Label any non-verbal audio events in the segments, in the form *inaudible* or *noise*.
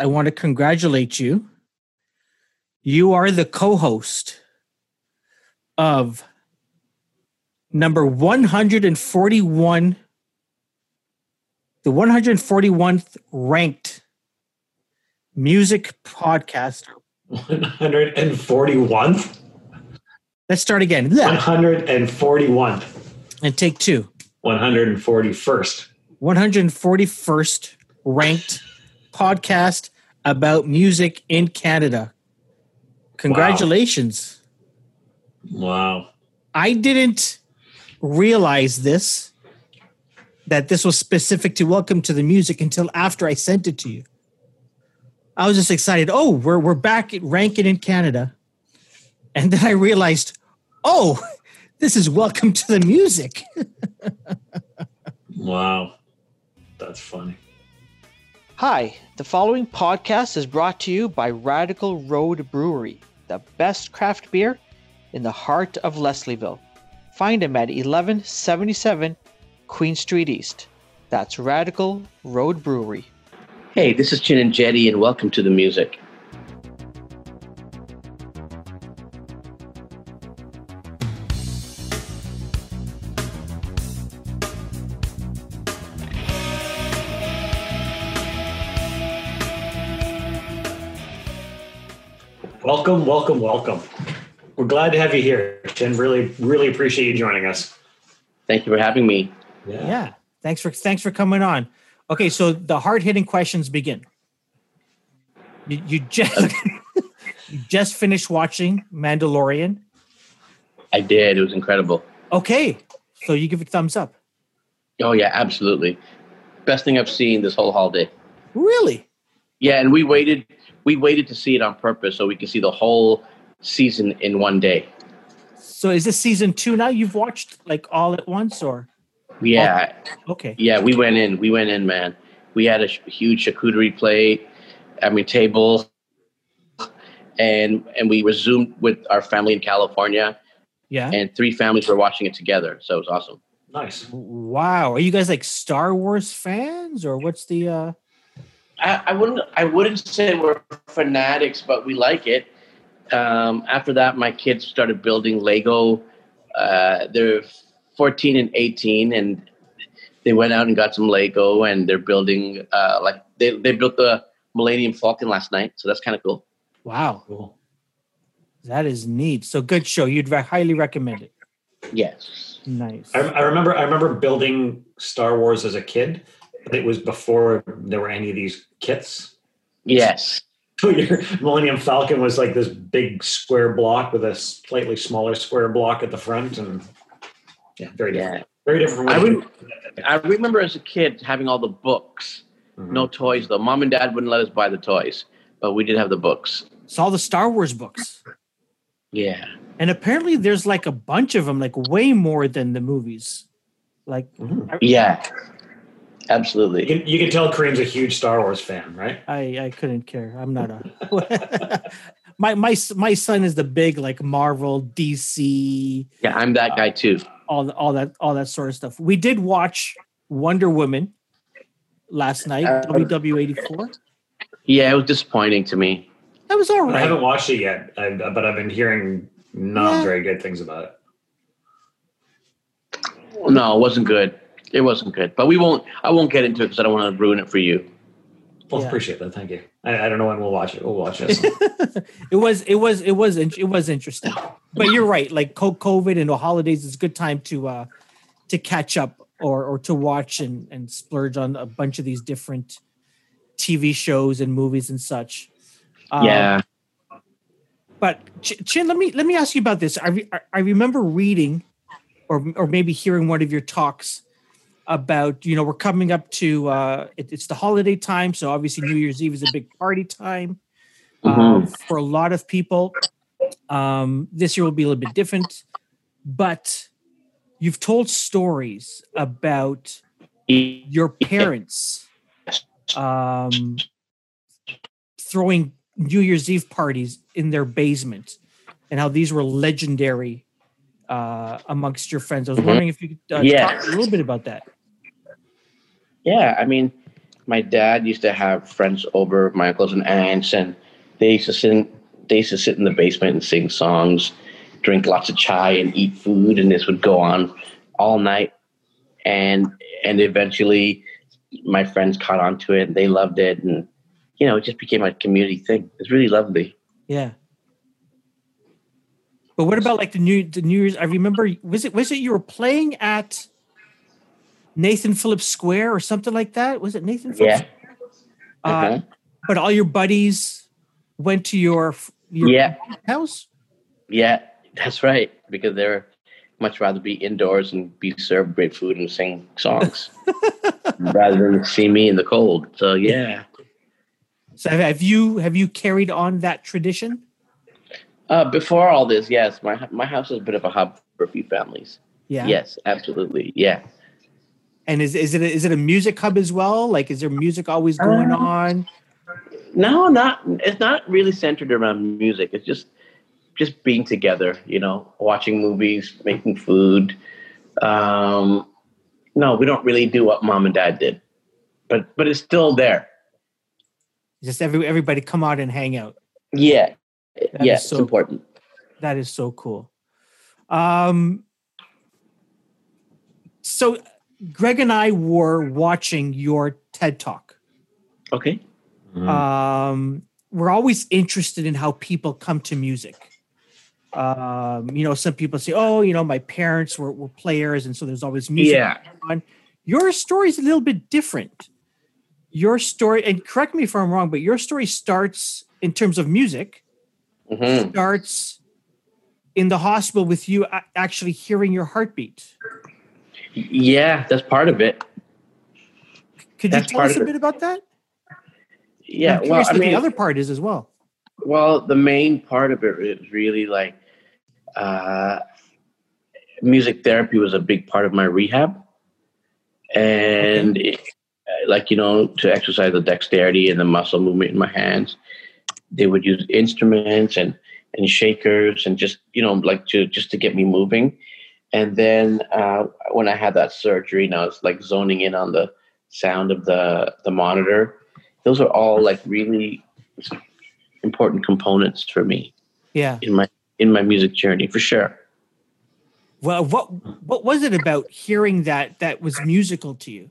I want to congratulate you. You are the co host of number 141, the 141th ranked music podcast. 141th? Let's start again. 141th. And take two. 141st. 141st ranked podcast about music in Canada. Congratulations. Wow. I didn't realize this that this was specific to Welcome to the Music until after I sent it to you. I was just excited. Oh, we're we're back at ranking in Canada. And then I realized, oh, *laughs* this is Welcome to the Music. *laughs* wow. That's funny. Hi, the following podcast is brought to you by Radical Road Brewery, the best craft beer in the heart of Leslieville. Find them at 1177 Queen Street East. That's Radical Road Brewery. Hey, this is Chin Injeti, and welcome to the music. Welcome, welcome, welcome. We're glad to have you here, Chin. Really, really appreciate you joining us. Thank you for having me. Yeah. yeah. Thanks for thanks for coming on. Okay, so the hard hitting questions begin. You, you just *laughs* you just finished watching Mandalorian. I did. It was incredible. Okay, so you give it thumbs up. Oh yeah, absolutely. Best thing I've seen this whole holiday. Really? Yeah, and we waited. We waited to see it on purpose so we could see the whole season in one day. So is this season two now? You've watched like all at once, or? Yeah. Okay. Yeah, we went in. We went in, man. We had a sh- huge charcuterie plate. I mean, table, and and we resumed with our family in California. Yeah. And three families were watching it together, so it was awesome. Nice. Wow. Are you guys like Star Wars fans, or what's the? uh I, I wouldn't. I wouldn't say we're fanatics, but we like it. Um, after that, my kids started building Lego. Uh, they're 14 and 18 and they went out and got some lego and they're building uh, like they, they built the millennium falcon last night so that's kind of cool. Wow. Cool. That is neat. So good show. You'd re- highly recommend it. Yes. Nice. I, I remember i remember building star wars as a kid but it was before there were any of these kits yes *laughs* so your millennium falcon was like this big square block with a slightly smaller square block at the front and yeah, very different. Yeah. Very different. I, re- I remember as a kid having all the books. Mm-hmm. No toys though. Mom and dad wouldn't let us buy the toys, but we did have the books. It's all the Star Wars books. Yeah. And apparently there's like a bunch of them, like way more than the movies. Like mm-hmm. Yeah. Absolutely. You can, you can, tell Kareem's a huge Star Wars fan, right? I, I couldn't care. I'm not a *laughs* my my my son is the big like Marvel, DC. Yeah, I'm that uh, guy too all all that all that sort of stuff. We did watch Wonder Woman last night, uh, WW eighty four. Yeah, it was disappointing to me. That was all right. I haven't watched it yet, I, but I've been hearing not yeah. very good things about it. No, it wasn't good. It wasn't good. But we won't. I won't get into it because I don't want to ruin it for you. Well, yeah. appreciate that. Thank you. I, I, don't know when we'll watch it. We'll watch it. *laughs* it was it was it was it was interesting. But you're right. Like COVID and the holidays is a good time to uh to catch up or or to watch and and splurge on a bunch of these different TV shows and movies and such. Um, yeah. But Chin, let me let me ask you about this. I re, I remember reading, or or maybe hearing one of your talks about you know we're coming up to uh, it, it's the holiday time, so obviously New Year's Eve is a big party time mm-hmm. uh, for a lot of people. Um, this year will be a little bit different, but you've told stories about your parents um, throwing New Year's Eve parties in their basement and how these were legendary uh, amongst your friends. I was mm-hmm. wondering if you could uh, yeah. talk a little bit about that. Yeah, I mean, my dad used to have friends over, my uncles and aunts, and they used to sit. They used to sit in the basement and sing songs, drink lots of chai, and eat food, and this would go on all night. And and eventually, my friends caught on to it, and they loved it, and you know, it just became a community thing. It's really lovely. Yeah. But what about like the new the New Year's? I remember was it was it you were playing at Nathan Phillips Square or something like that? Was it Nathan Phillips? Yeah. Uh, Uh-huh. but all your buddies went to your your Yeah. house. Yeah, that's right. Because they're much rather be indoors and be served great food and sing songs *laughs* rather than see me in the cold. So yeah. So have- have you have you carried on that tradition? Uh, before all this, yes, my my house is a bit of a hub for a few families. Yeah. Yes, absolutely. Yeah. And is is it a, is it a music hub as well? Like, is there music always going Uh, on? No, not it's not really centered around music. It's just just being together, you know, watching movies, making food. Um, no, we don't really do what mom and dad did, but but it's still there. Just every everybody come out and hang out. Yeah, That yeah, is it's important. That is so cool. Um, so Greg and I were watching your TED Talk. Okay. Mm. Um, we're always interested in how people come to music. Um, you know, some people say, "Oh, you know, my parents were, were players, and so there's always music." Yeah. on. Your story is a little bit different. Your story, and correct me if I'm wrong, but your story starts in terms of music hmm starts in the hospital with you actually hearing your heartbeat. Yeah, that's part of it. Could That's you tell us a bit about that? Yeah. Well, I mean, the other part is as well. Well, the main part of it is really like uh, music therapy was a big part of my rehab, and it, uh, like you know, to exercise the dexterity and the muscle movement in my hands, they would use instruments and and shakers and just you know like to just to get me moving. And then uh, when I had that surgery, now it's like zoning in on the sound of the the monitor. Those are all like really important components for me Yeah. in my in my music journey for sure. Well, what what was it about hearing that that was musical to you?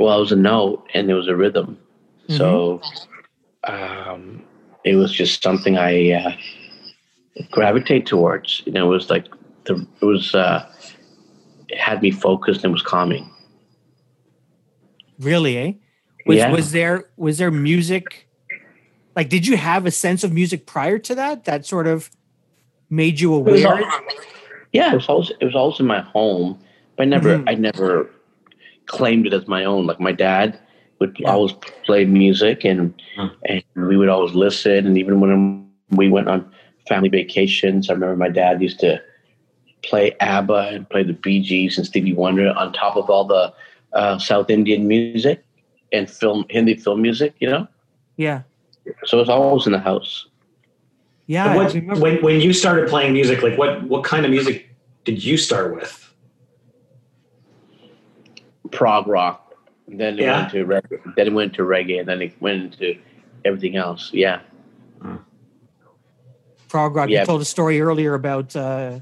Well, it was a note and it was a rhythm, so um, it was just something I uh, gravitate towards. You know, it was like the it was uh, it had me focused and was calming. Really, eh? Was Yeah. was there was there music? Like, did you have a sense of music prior to that that sort of made you It was aware? yeah, it was always it was always in my home, but I never Mhm. I never claimed it as my own. Like my dad would Yeah. always play music, and Hmm. and we would always listen. And even when we went on family vacations, I remember my dad used to play ABBA and play the Bee Gees and Stevie Wonder on top of all the uh, South Indian music and film Hindi film music. You know, Yeah, so it was always in the house. yeah. What, when when you started playing music, like what what kind of music did you start with? prog rock. Then it Yeah. went to reggae. Then it went to reggae, and then it went into everything else. Yeah, prog rock. Yeah. You told a story earlier about uh,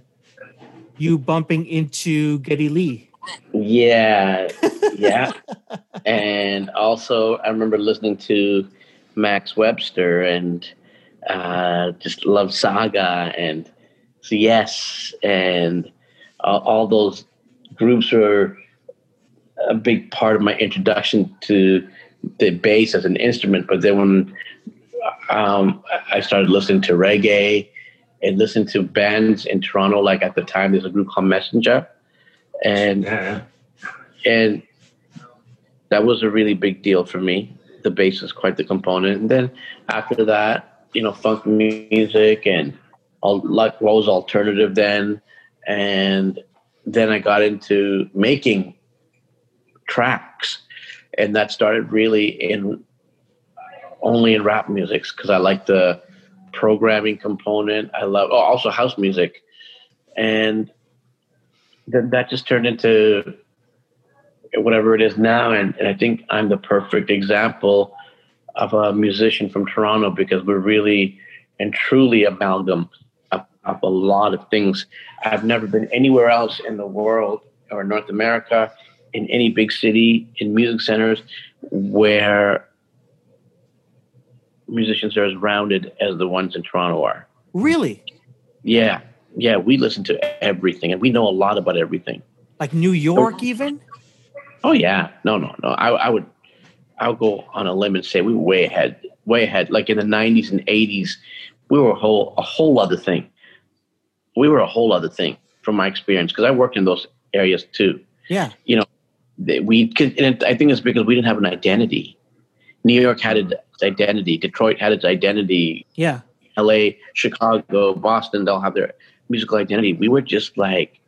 you bumping into Geddy Lee. yeah, *laughs* yeah. and also, I remember listening to Max Webster and uh, just love Saga and so yes, and all, all those groups were a big part of my introduction to the bass as an instrument. But then when um, I started listening to reggae and listening to bands in Toronto, like at the time, there's a group called Messenger, and Yeah. and that was a really big deal for me. The bass is quite the component, and then after that, you know, funk music and all like what was alternative then, and then I got into making tracks, and that started really in only in rap music because I like the programming component. I love oh, also house music, and then that just turned into whatever it is now. And, and I think I'm the perfect example of a musician from Toronto because we're really and truly amalgam of, of a lot of things. I've never been anywhere else in the world or North America, in any big city, in music centers where musicians are as rounded as the ones in Toronto are. Really? Yeah. Yeah. We listen to everything and we know a lot about everything. Like New York, even? Oh yeah. No, no, no. I, I would I'll go on a limb and say we were way ahead, way ahead. Like in the nineties and eighties, we were a whole a whole other thing. We were a whole other thing from my experience because I worked in those areas too. Yeah. You know, we could, and I think it's because we didn't have an identity. New York had its identity. Detroit had its identity. Yeah. L.A., Chicago, Boston, they'll have their musical identity. We were just like,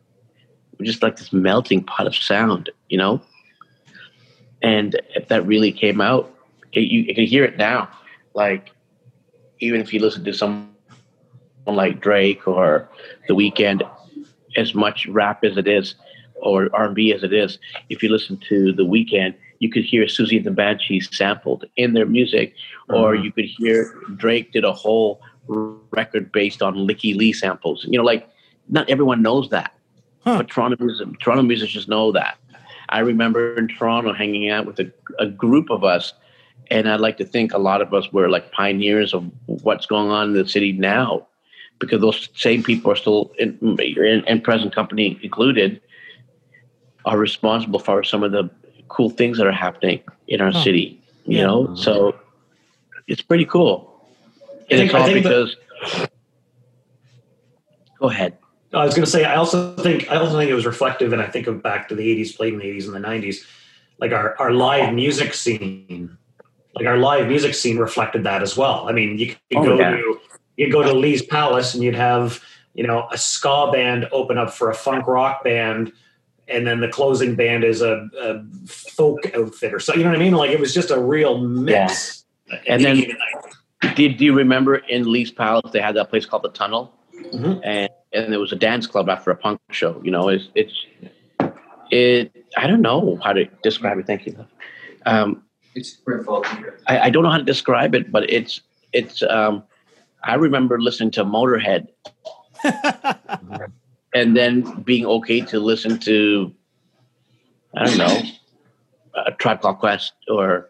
we're just like this melting pot of sound, you know. And if that really came out, it, you, you can hear it now. Like, even if you listen to someone like Drake or The Weeknd, as much rap as it is, or R&B as it is, if you listen to The Weeknd, you could hear Siouxsie and the Banshees sampled in their music, or Mhm. you could hear Drake did a whole record based on Licky Lee samples. You know, like not everyone knows that, Huh. but Toronto Toronto musicians know that. I remember in Toronto hanging out with a, a group of us, and I'd like to think a lot of us were like pioneers of what's going on in the city now, because those same people are still in, in, in present company included, are responsible for some of the cool things that are happening in our Huh. city. You Yeah. know, mm-hmm. so it's pretty cool. And think- it's all I think that- because. Go ahead. I was going to say, I also think, I also think it was reflective, and I think of back to the '80s, played in the '80s and the '90s, like our our live music scene, like our live music scene reflected that as well. I mean, you could Oh, go yeah. to you go to Lee's Palace, and you'd have you know a ska band open up for a funk rock band, and then the closing band is a, a folk outfit or so. You know what I mean? Like it was just a real mix. And then, did do you remember in Lee's Palace they had that place called the Tunnel, Mhm. and and there was a dance club after a punk show. You know, it's it's it. I don't know how to describe it. Thank you. Um, It's Brent Fulton. I, I don't know how to describe it, but it's it's. Um, I remember listening to Motorhead *laughs* and then being okay to listen to, I don't know, *laughs* a Tribe Called Quest or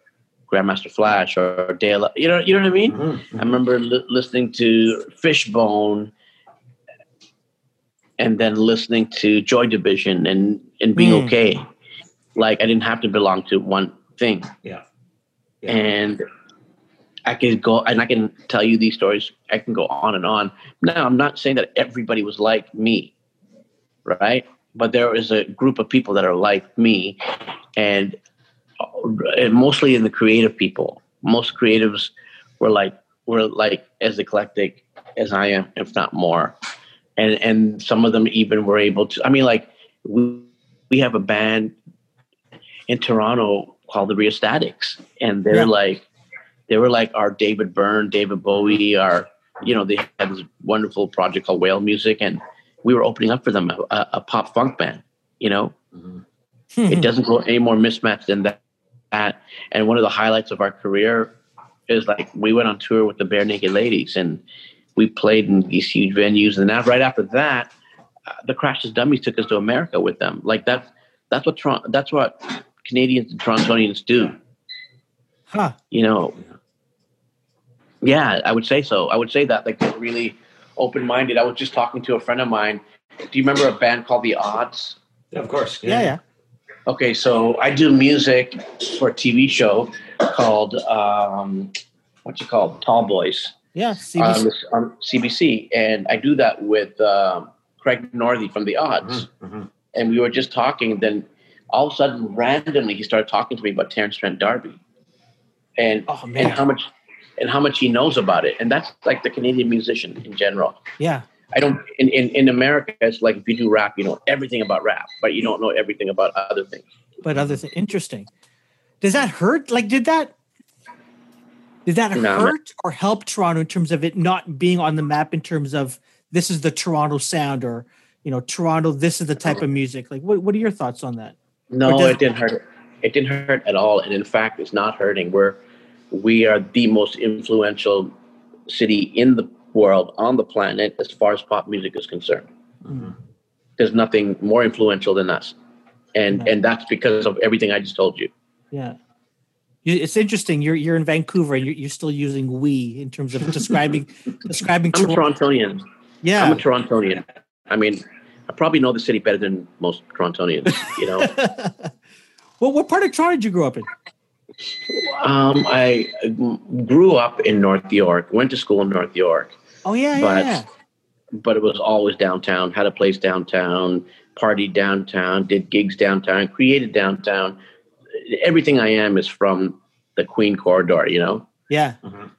Grandmaster Flash or Dale. You know, you know what I mean. Mhm. I remember li- listening to Fishbone, and then listening to Joy Division and and being Hmm. okay. Like I didn't have to belong to one thing. Yeah. Yeah. And I can go and I can tell you these stories. I can go on and on. Now I'm not saying that everybody was like me, right? But there is a group of people that are like me, and, uh, and mostly in the creative people. Most creatives were like were like as eclectic as I am, if not more. And and some of them even were able to. I mean, like we, we have a band in Toronto called the Rheostatics, and they're Yeah. like they were like our David Byrne, David Bowie, our you know they had this wonderful project called Whale Music, and we were opening up for them a, a pop funk band. You know, Mhm. it doesn't go any more mismatched than that. that. And one of the highlights of our career is like we went on tour with the Barenaked Ladies, and we played in these huge venues. And that right after that, uh, the Crash Test Dummies took us to America with them. Like that's that's what Toron- that's what Canadians and Torontonians do. huh. You know. Yeah, I would say so. I would say that like they're really open minded. I was just talking to a friend of mine. Do you remember a band called The Odds? Yeah, of course. Yeah, yeah. Okay, so I do music for a TV show called um, what you call Tall Boys Yeah. on, CBC. this- on CBC, and I do that with um, Craig Northey from The Odds. Mhm, mhm. And we were just talking, then all of a sudden, randomly, he started talking to me about Terence Trent D'Arby, and oh and man. how much and how much he knows about it, and that's like the Canadian musician in general. Yeah. I don't in, in, in America it's like if you do rap, you know everything about rap, but you don't know everything about other things. But other thing interesting. Does that hurt? Like, did that did that No. hurt or help Toronto in terms of it not being on the map in terms of this is the Toronto sound or you know Toronto this is the type of music? Like, what what are your thoughts on that? No, does- it didn't hurt. It didn't hurt at all, and in fact, it's not hurting. We're we are the most influential city in the world on the planet as far as pop music is concerned. Mhm. There's nothing more influential than us, and Yeah. and that's because of everything I just told you. Yeah. It's interesting. You're you're in Vancouver and you're, you're still using "we" in terms of describing *laughs* describing. I'm a Torontonian. Yeah. I'm a Torontonian. I mean, I probably know the city better than most Torontonians. You know, *laughs* well, what part of Toronto did you grow up in? Um, I grew up in North York, went to school in North York, Oh yeah, yeah, But- yeah. but it was always downtown. Had a place downtown, partied downtown, did gigs downtown, created downtown. Everything I am is from the Queen Corridor. You know, Yeah. Mhm.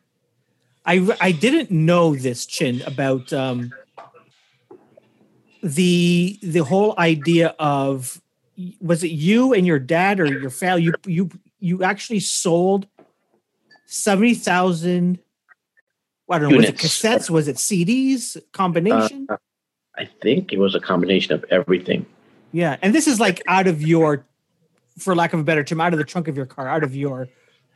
I I didn't know this chin about um the the whole idea of was it you and your dad or your family you you you actually sold 70,000 I don't know was it cassettes was it CDs combination Uh, I think it was a combination of everything. yeah and this is like out of your for lack of a better term out of the trunk of your car out of your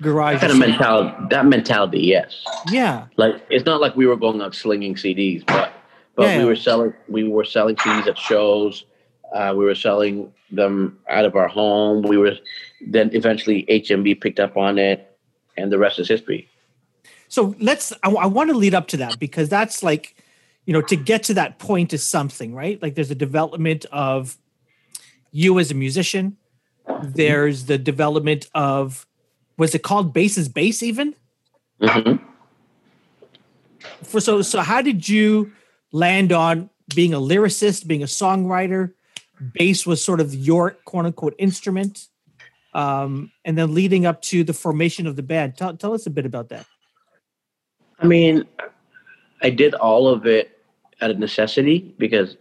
garage That kind of mentality. That mentality, yes. yeah Like it's not like we were going out slinging CDs, but but Yeah, we yeah. were selling we were selling CDs at shows. Uh, we were selling them out of our home. We were then eventually HMV picked up on it, and the rest is history. So let's. I, want to lead up to that because that's like, you know, to get to that point is something, right? Like, there's a development of you as a musician. There's the development of, was it called Bass is Base even? hmm For so so, how did you land on being a lyricist, being a songwriter? Bass was sort of your quote unquote instrument, um, and then leading up to the formation of the band. Tell tell us a bit about that. I mean, I did all of it out of necessity because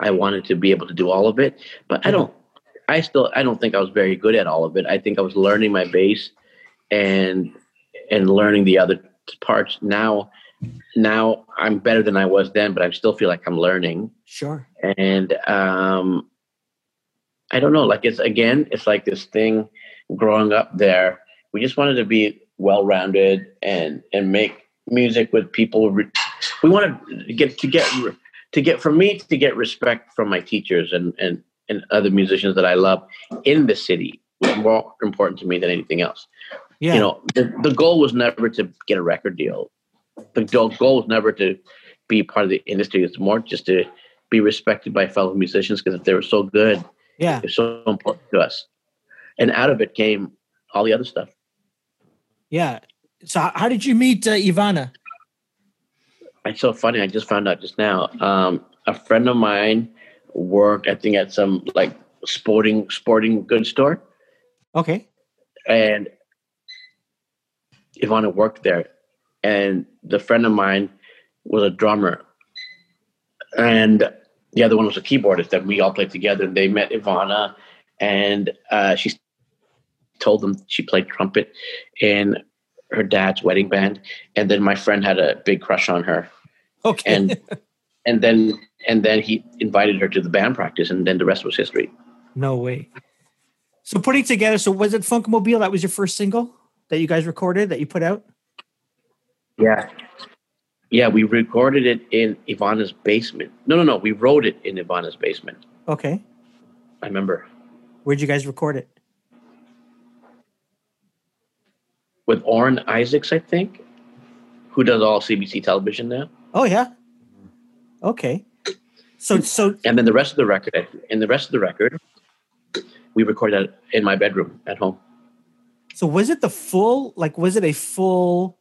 I wanted to be able to do all of it. But I don't. I still. I don't think I was very good at all of it. I think I was learning my bass, and and learning the other parts. Now, now I'm better than I was then, but I still feel like I'm learning. Sure. And um, I don't know. Like it's again, it's like this thing. Growing up there, we just wanted to be well-rounded and and make music with people. We wanted to get to get to get for me to get respect from my teachers and and and other musicians that I love in the city was more important to me than anything else. Yeah. You know, the, the goal was never to get a record deal. The goal goal was never to be part of the industry. It's more just to be respected by fellow musicians because if they were so good, yeah. it's so important to us. And out of it came all the other stuff. Yeah. So how, did you meet uh, Ivana? It's so funny. I just found out just now. Um, a friend of mine worked, I think, at some like sporting sporting goods store, Okay. and Ivana worked there. And the friend of mine was a drummer, and the other one was a keyboardist. That we all played together. And they met Ivana, and uh, she told them she played trumpet in her dad's wedding band. And then my friend had a big crush on her. Okay. and *laughs* and then and then he invited her to the band practice and then the rest was history no way. So putting together, so was it Funkmobile? That was your first single that you guys recorded that you put out? yeah yeah we recorded it in ivana's basement no no no we wrote it in ivana's basement Okay. i remember Where'd you guys record it? with Orin isaacs i think who does all cbc television now Oh yeah. Okay. So so and then the rest of the record and the rest of the record we recorded that in my bedroom at home so was it the full like was it a full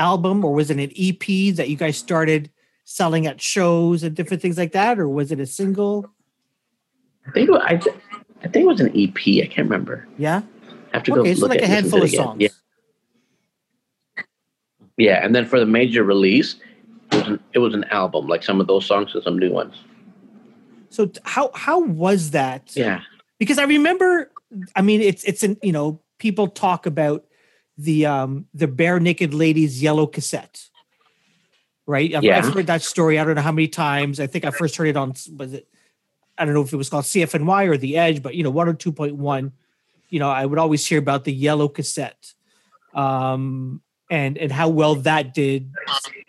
album or was it an EP that you guys started selling at shows and different things like that, or was it a single? i think it was, I, th- I think it was an ep i can't remember Yeah. I have to go so look like at a handful of songs. yeah Yeah, and then for the major release, it was an, it was an album, like some of those songs and some new ones. So how how was that? Yeah, because I remember, I mean, it's it's an you know people talk about the um the Barenaked Ladies yellow cassette, right? I've, Yeah. I've heard that story. I don't know how many times. I think I first heard it on was it I don't know if it was called CFNY or The Edge, but you know, 102.1, you know, I would always hear about the yellow cassette. Um, and and how well that did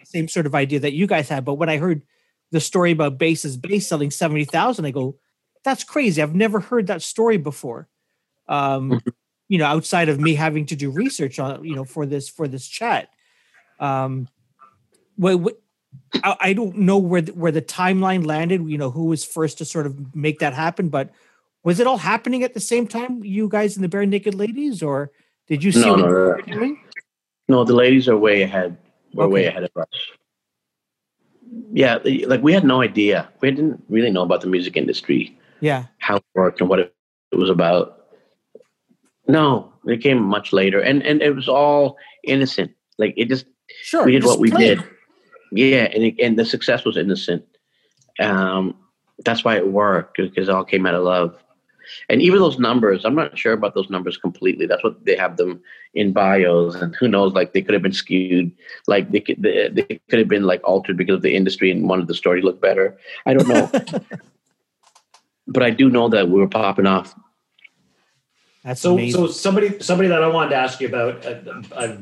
same sort of idea that you guys had. But when I heard the story about Bass is Base selling 70,000, I go, that's crazy. I've never heard that story before. Um, Mm-hmm. You know, outside of me having to do research on, you know, for this, for this chat. Um, well, what, I, I don't know where the, where the timeline landed. You know, who was first to sort of make that happen, but was it all happening at the same time? You guys and the Barenaked Ladies, or did you see No, what no, you no. were doing? No, the ladies are way ahead. We're way ahead of us. Yeah, like we had no idea. We didn't really know about the music industry, Yeah, how it worked, and what it was about. No, it came much later, and and it was all innocent. Like it just sure. we did what we played. did. Yeah, and it, and the success was innocent. Um, that's why it worked because it all came out of love. And even those numbers, I'm not sure about those numbers completely. That's what they have them in bios, and who knows? Like they could have been skewed, like they could they, they could have been like altered because of the industry and wanted the story to look better. I don't know, *laughs* but I do know that we were popping off. That's So, amazing. so somebody, somebody that I wanted to ask you about, uh,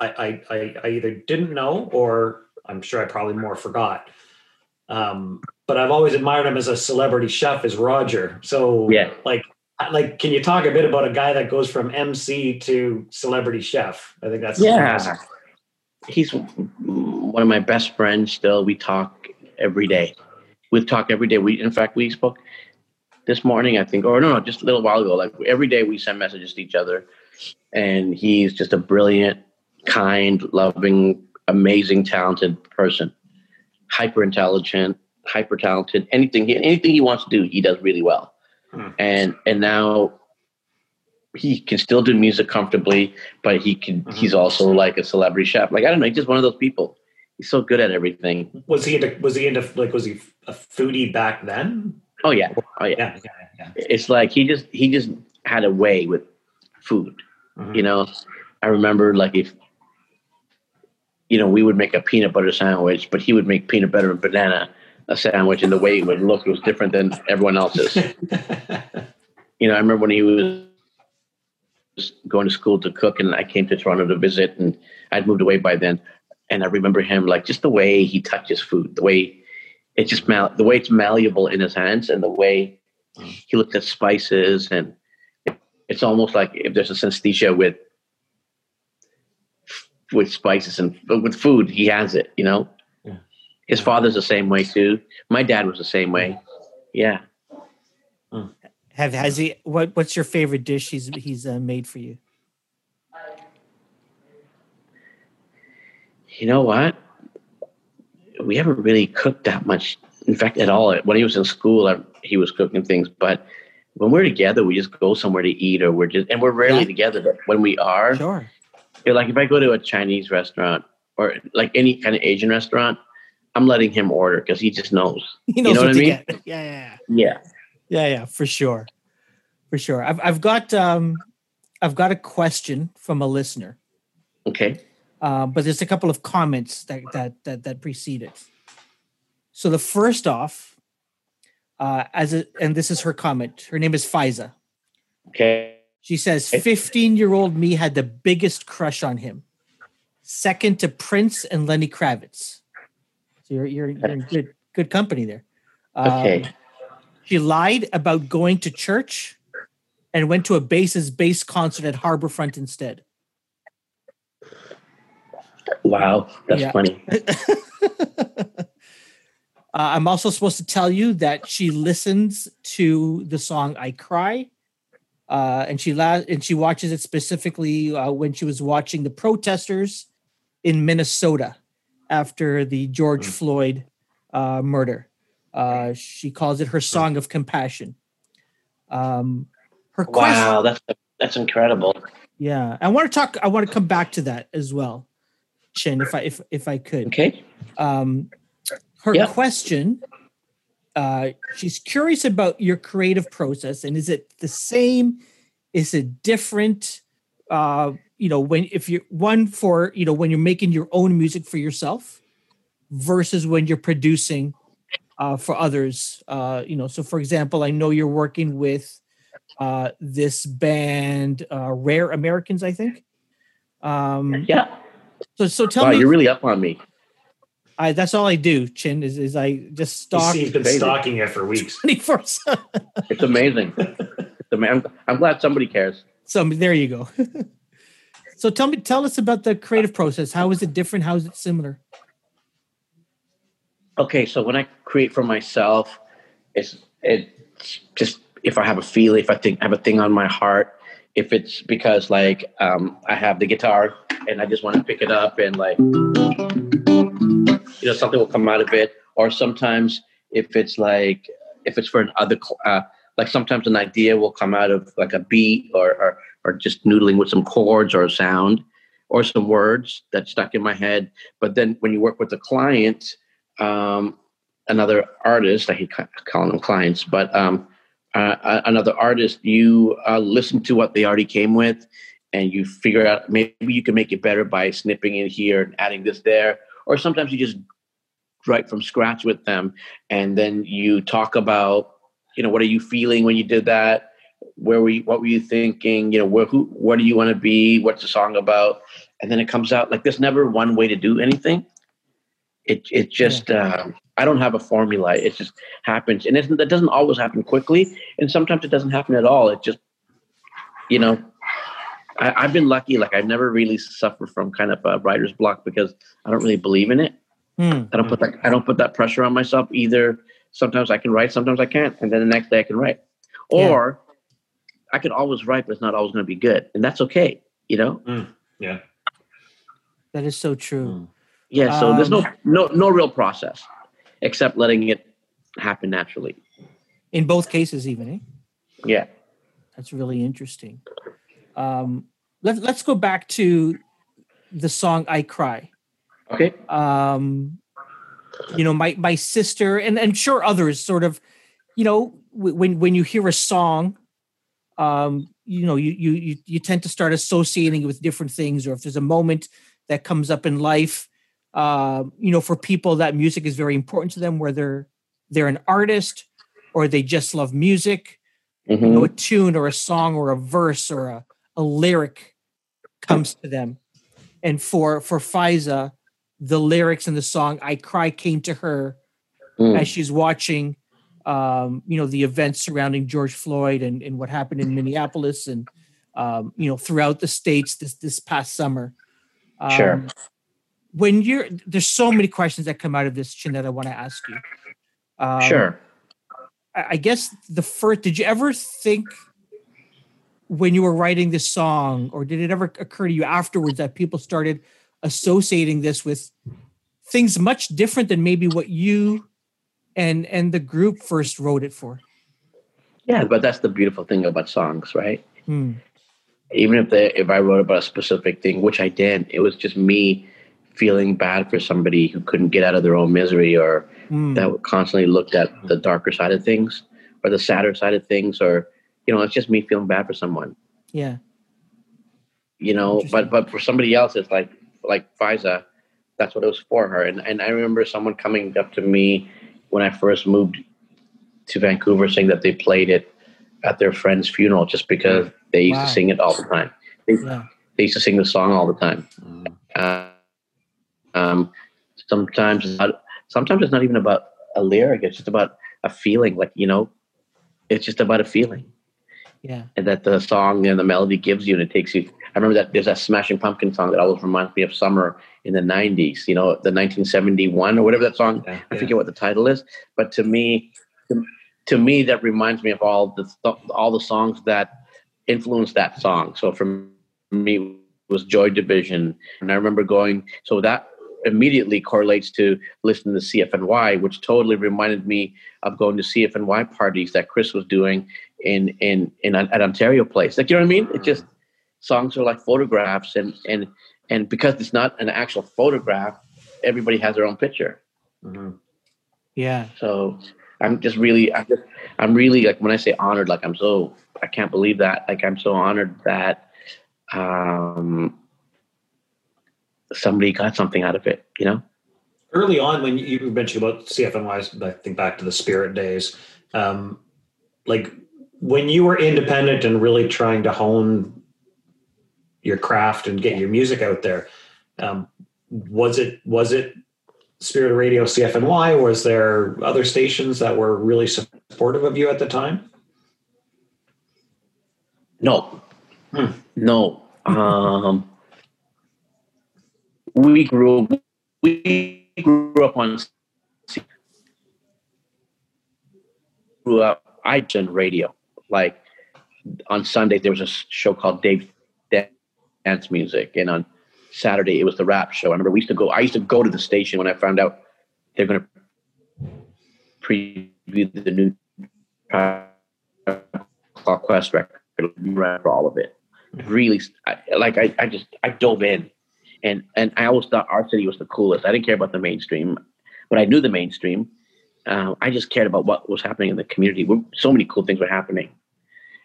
I, I, I, I either didn't know, or I'm sure I probably more forgot. Um, but I've always admired him as a celebrity chef, is Roger. So, Yeah. like, like, can you talk a bit about a guy that goes from MC to celebrity chef? I think that's Yeah. He's one of my best friends. Still, we talk every day. We talk every day. We, in fact, we spoke this morning, I think, or no, no, just a little while ago. Like every day, we send messages to each other, and he's just a brilliant, kind, loving, amazing, talented person. Hyper intelligent, hyper talented. Anything, he, anything he wants to do, he does really well. Hmm. And and now he can still do music comfortably, but he can. Mhm. He's also like a celebrity chef. Like I don't know, he's just one of those people. He's so good at everything. Was he into? Was he into? Like, was he a foodie back then? Oh yeah, oh yeah. Yeah, yeah, yeah. It's like he just he just had a way with food. Mhm. You know, I remember like if you know we would make a peanut butter sandwich, but he would make peanut butter and banana a sandwich, and the way it would look was different than everyone else's. *laughs* you know, I remember when he was going to school to cook, and I came to Toronto to visit, and I'd moved away by then. And I remember him like just the way he touches food, the way it just mal- the way it's malleable in his hands, and the way he looked at spices, and it's almost like if there's a synesthesia with with spices and with food, he has it. You know, Yeah. his father's the same way too. My dad was the same way. Yeah. Have has he? What What's your favorite dish he's he's uh, made for you? You know what? We haven't really cooked that much. In fact, at all. When he was in school, I, he was cooking things. But when we're together, we just go somewhere to eat, or we're just, and we're rarely Yeah. together. But when we are, Sure. you're like if I go to a Chinese restaurant or like any kind of Asian restaurant, I'm letting him order because he just knows. He knows know what, I mean? Yeah, yeah, Yeah. yeah, yeah, for sure, for sure. I've I've got um, I've got a question from a listener, Okay. Uh, but there's a couple of comments that that that that precede it. So the first off, uh, as a, and this is her comment. Her name is Fiza. Okay. She says, Okay. 15 year old me had the biggest crush on him, second to Prince and Lenny Kravitz. So you're, you're, you're in good, good company there. Um, Okay. She lied about going to church and went to a Bass is Base concert at Harborfront instead. Wow, that's Yeah. funny. *laughs* uh, I'm also supposed to tell you that she listens to the song "I Cry," uh, and she la- and she watches it specifically uh, when she was watching the protesters in Minnesota after the George Mm. Floyd uh, murder. Uh, she calls it her song of compassion. Um, her question, Wow, that's that's incredible. yeah. I want to talk. I want to come back to that as well, Chin, if I if if I could Okay. um, her Yeah. question uh, she's curious about your creative process and is it the same is it different uh, you know when if you're one for you know when you're making your own music for yourself versus when you're producing uh, for others. Uh, you know, so for example, I know you're working with uh, this band, uh, Rare Americans, I think. Um, Yeah. So so tell Wow, me, you're really up on me. I, that's all I do. Chin is is I just stalk He's been stalking it for weeks. *laughs* twenty four. It's amazing. it's ama- I'm, I'm glad somebody cares. So there you go. *laughs* so tell me, tell us about the creative process. How is it different? How is it similar? Okay, so when I create for myself, it's it's just if I have a feeling, if I think I have a thing on my heart, if it's because like um, I have the guitar and I just want to pick it up and like you know something will come out of it, or sometimes if it's like if it's for another cl- uh, like sometimes an idea will come out of like a beat or or, or just noodling with some chords or a sound or some words that stuck in my head. But then when you work with a client um, another artist. I hate ca- calling them clients, but um, uh, another artist. You uh, listen to what they already came with, and you figure out maybe you can make it better by snipping in here and adding this there. Or sometimes you just write from scratch with them, and then you talk about, you know, what are you feeling when you did that? Where were you? What were you thinking? You know, where who? What do you want to be? What's the song about? And then it comes out like there's never one way to do anything it it just um, I don't have a formula. It just happens, and it, that doesn't always happen quickly, and sometimes it doesn't happen at all. It just you know. I, I've been lucky; like I've never really suffered from kind of a writer's block because I don't really believe in it. Hmm. I don't put that I don't put that pressure on myself either. Sometimes I can write, sometimes I can't, and then the next day I can write. Yeah. Or I can always write, but it's not always going to be good, and that's okay. You know? Yeah. That is so true. Yeah. So there's no Um, no no real process except letting it happen naturally. In both cases, even. Eh? Yeah. That's really interesting. Um, let, let's go back to the song "I Cry." Okay. um you know my my sister and and sure others sort of you know when when you hear a song um you know you you you, you tend to start associating it with different things or if there's a moment that comes up in life um you know for people that music is very important to them whether they're an artist or they just love music you know Mhm. a tune or a song or a verse or a, a lyric comes to them and for for Fiza the lyrics in the song I cry came to her Mm. as she's watching um you know the events surrounding George Floyd and, and what happened in Minneapolis and um you know throughout the states this this past summer um, Sure. When you're there's so many questions that come out of this chin that I want to ask you um, sure. I I guess the first, did you ever think when you were writing this song, or did it ever occur to you afterwards that people started associating this with things much different than maybe what you and and the group first wrote it for? Yeah, but that's the beautiful thing about songs, right? Hmm. Even if they if I wrote about a specific thing, which I did, it was just me feeling bad for somebody who couldn't get out of their own misery or Hmm. that constantly looked at the darker side of things or the sadder side of things or you know, it's just me feeling bad for someone. Yeah. you know but but for somebody else it's like like Fiza that's what it was for her and and I remember someone coming up to me when I first moved to Vancouver saying that they played it at their friend's funeral just because they used Wow. to sing it all the time they, Yeah. they used to sing the song all the time uh, um sometimes it's not sometimes it's not even about a lyric it's just about a feeling like you know it's just about a feeling Yeah. and that the song and the melody gives you and it takes you i remember that there's that smashing pumpkin song that always reminds me of summer in the 90s you know the 1971 or whatever that song Yeah. i forget what the title is but to me to, me that reminds me of all the th- all the songs that influenced that song so for me it was joy division and i remember going so that immediately correlates to listening to cfny which totally reminded me of going to cfny parties that chris was doing in in in at Ontario Place. Like you know what I mean? It just songs are like photographs, and and and because it's not an actual photograph, everybody has their own picture. Mhm. Yeah. So I'm just really, I'm just, I'm really like when I say honored, like I'm so, I can't believe that. Like I'm so honored that um somebody got something out of it. You know? early on when you mentioned about CFNY, I think back to the Spirit days, um, like when you were independent and really trying to hone your craft and get your music out there, um, was it was it Spirit Radio CFNY? Or was there other stations that were really supportive of you at the time? No, hmm. no. Um, we grew we grew up on grew up. I done radio like on Sunday there was a show called Dave Dance Music, and on Saturday it was the rap show. I remember we used to go. I used to go to the station when I found out they're going to preview the new Clock Quest record for all of it. Really, like I, I just I dove in, and and I always thought our city was the coolest. I didn't care about the mainstream, but I knew the mainstream. Uh, I just cared about what was happening in the community. So many cool things were happening,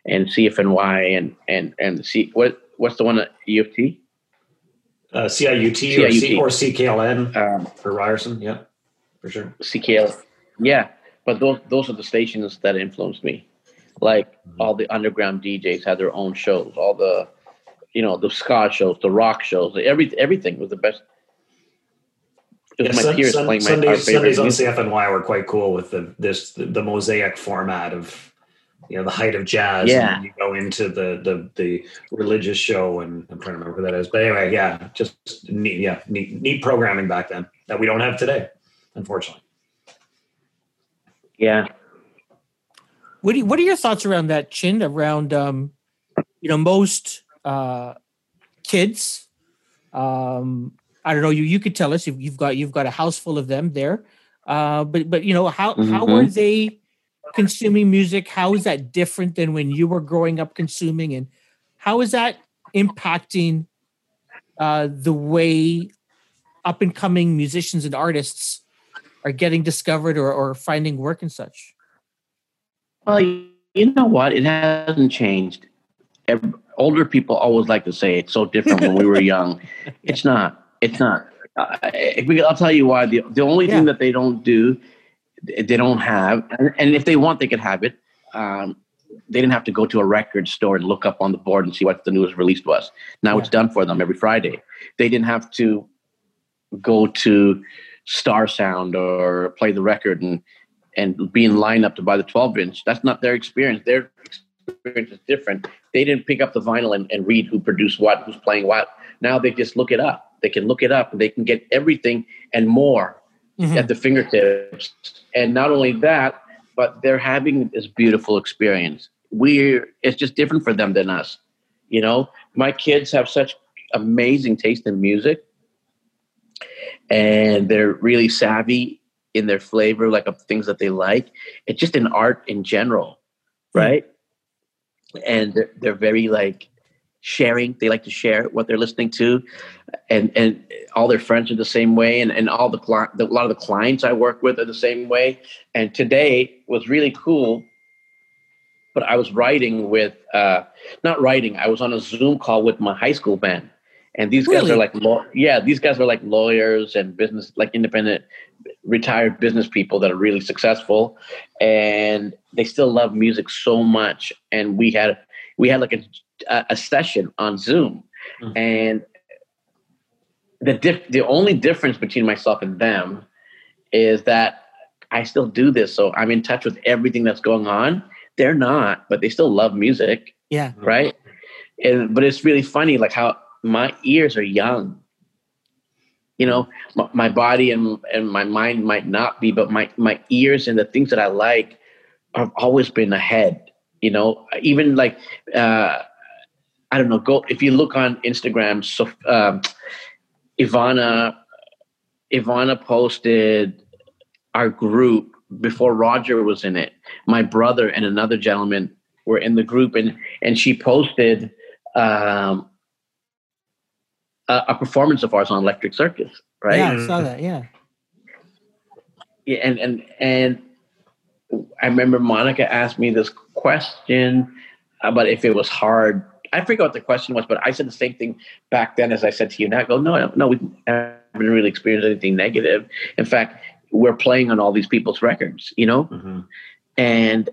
and CFNY and and and the C what what's the one at U of T? Uh, CIUT, CIUT. Or, C, or CKLN um, for Ryerson, yeah, for sure. CKL, yeah, but those those are the stations that influenced me. Like mm-hmm. all the underground DJs had their own shows. All the, you know, the ska shows, the rock shows, every everything was the best. It was yeah, my peers playing my Sundays, Sundays on CFNY were quite cool with the this the, the mosaic format of you know the height of jazz yeah. and you go into the the the religious show and i'm trying to remember who that is but anyway yeah just neat yeah neat, neat programming back then that we don't have today unfortunately yeah what, do you, what are your thoughts around that chin around um you know most uh kids um i don't know you you could tell us if you've got you've got a house full of them there uh but but you know how mm-hmm. how were they consuming music? How is that different than when you were growing up consuming? And how is that impacting uh, the way up and coming musicians and artists are getting discovered or, or finding work and such? Well, you know what? It hasn't changed. Older people always like to say it's so different when we were *laughs* young. It's not. It's not. Uh, I'll tell you why. The, the only yeah. thing that they don't do they don't have, and if they want, they could have it. Um, they didn't have to go to a record store and look up on the board and see what the newest release was. Now yeah. it's done for them every Friday. They didn't have to go to Star Sound or play the record and and be in line up to buy the 12 inch. That's not their experience. Their experience is different. They didn't pick up the vinyl and, and read who produced what, who's playing what. Now they just look it up. They can look it up. And they can get everything and more mm-hmm. at the fingertips. And not only that, but they're having this beautiful experience. We're it's just different for them than us. You know, my kids have such amazing taste in music, and they're really savvy in their flavor, like of things that they like. It's just in art in general, hmm. right? Mm-hmm. And they're, very like sharing. They like to share what they're listening to, and and all their friends are the same way, and and all the, the a lot of the clients I work with are the same way. And today was really cool. But I was writing with, uh, not writing. I was on a Zoom call with my high school band, and these really? guys are like, law- yeah, these guys are like lawyers and business, like independent, retired business people that are really successful, and they still love music so much. And we had we had like a a session on Zoom, mm-hmm. and the diff- the only difference between myself and them is that I still do this, so I'm in touch with everything that's going on. They're not, but they still love music. Yeah, right. And but it's really funny, like how my ears are young. You know, my, my body and and my mind might not be, but my my ears and the things that I like have always been ahead. You know, even like. uh I don't know. Go if you look on Instagram. So um, Ivana, Ivana posted our group before Roger was in it. My brother and another gentleman were in the group, and and she posted um, a, a, performance of ours on Electric Circus. Right? Yeah, I saw that. Yeah. Yeah, and and and I remember Monica asked me this question about if it was hard I forget what the question was, but I said the same thing back then as I said to you now. I go, no, no, we haven't really experienced anything negative. In fact, we're playing on all these people's records, you know, Mm-hmm. and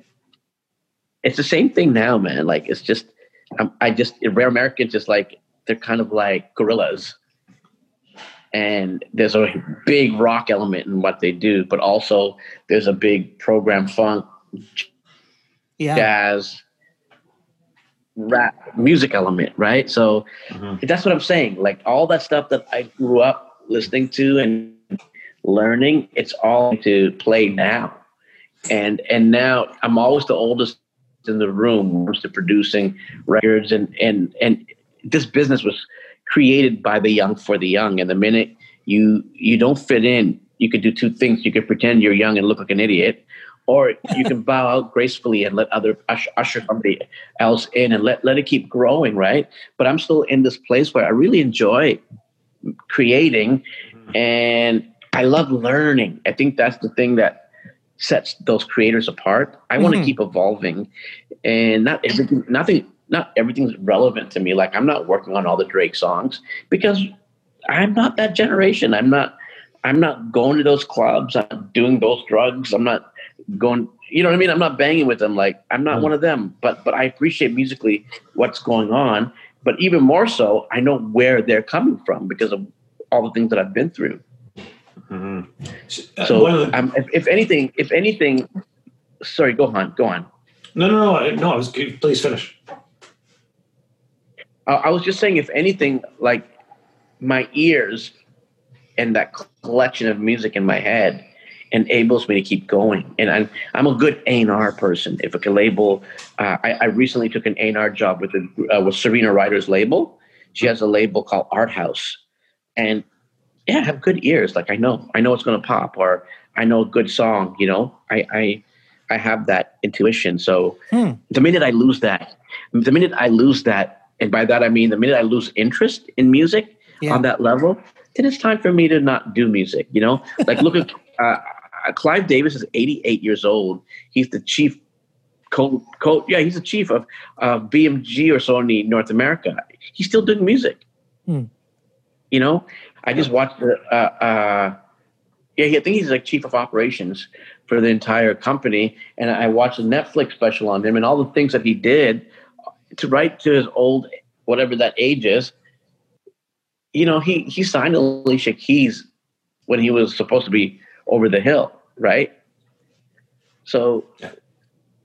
it's the same thing now, man. Like it's just, um, I just rare Americans just like they're kind of like Gorillaz, and there's a big rock element in what they do, but also there's a big program funk, Yeah. jazz, rap, music element, right? So Mhm. that's what I'm saying. Like all that stuff that I grew up listening to and learning, it's all to play now. And and now I'm always the oldest in the room when it comes to producing records and and and this business was created by the young for the young. And the minute you you don't fit in, you could do two things. You could pretend you're young and look like an idiot, or you can *laughs* bow out gracefully and let other usher, usher somebody else in and let let it keep growing, right? But I'm still in this place where I really enjoy creating and I love learning. I think that's the thing that sets those creators apart. I want to mm-hmm. keep evolving and not everything nothing not everything's relevant to me. Like I'm not working on all the Drake songs because I'm not that generation. I'm not I'm not going to those clubs. I'm not doing those drugs. I'm not going you know what I mean? I'm not banging with them. Like I'm not Mm. one of them. But but I appreciate musically what's going on. But even more so, I know where they're coming from because of all the things that I've been through. Mhm. Uh, So one of the- um, if, if anything, if anything, sorry, go on, go on. no, no, no, no. I was please finish. I, I was just saying, if anything, like my ears and that collection of music in my head enables me to keep going. And I'm I'm a good A and R person. If I can label, uh, I, I recently took an A and R job with a, uh, with Serena Ryder's label. She has a label called Art House, and yeah, I have good ears. Like I know, I know it's going to pop, or I know a good song. You know, I I I have that intuition. So Hmm. the minute I lose that, the minute I lose that, and by that I mean the minute I lose interest in music Yeah. on that level, then it's time for me to not do music. You know, like look at *laughs* uh, uh, Clive Davis is 88 years old. He's the chief co co yeah he's the chief of uh, BMG or Sony North America. He's still doing music. Hmm. You know, I just watched the. Uh, uh, yeah, I think he's like chief of operations for the entire company, and I watched a Netflix special on him and all the things that he did to write to his old whatever that age is. You know, he he signed Alicia Keys when he was supposed to be over the hill, right? So,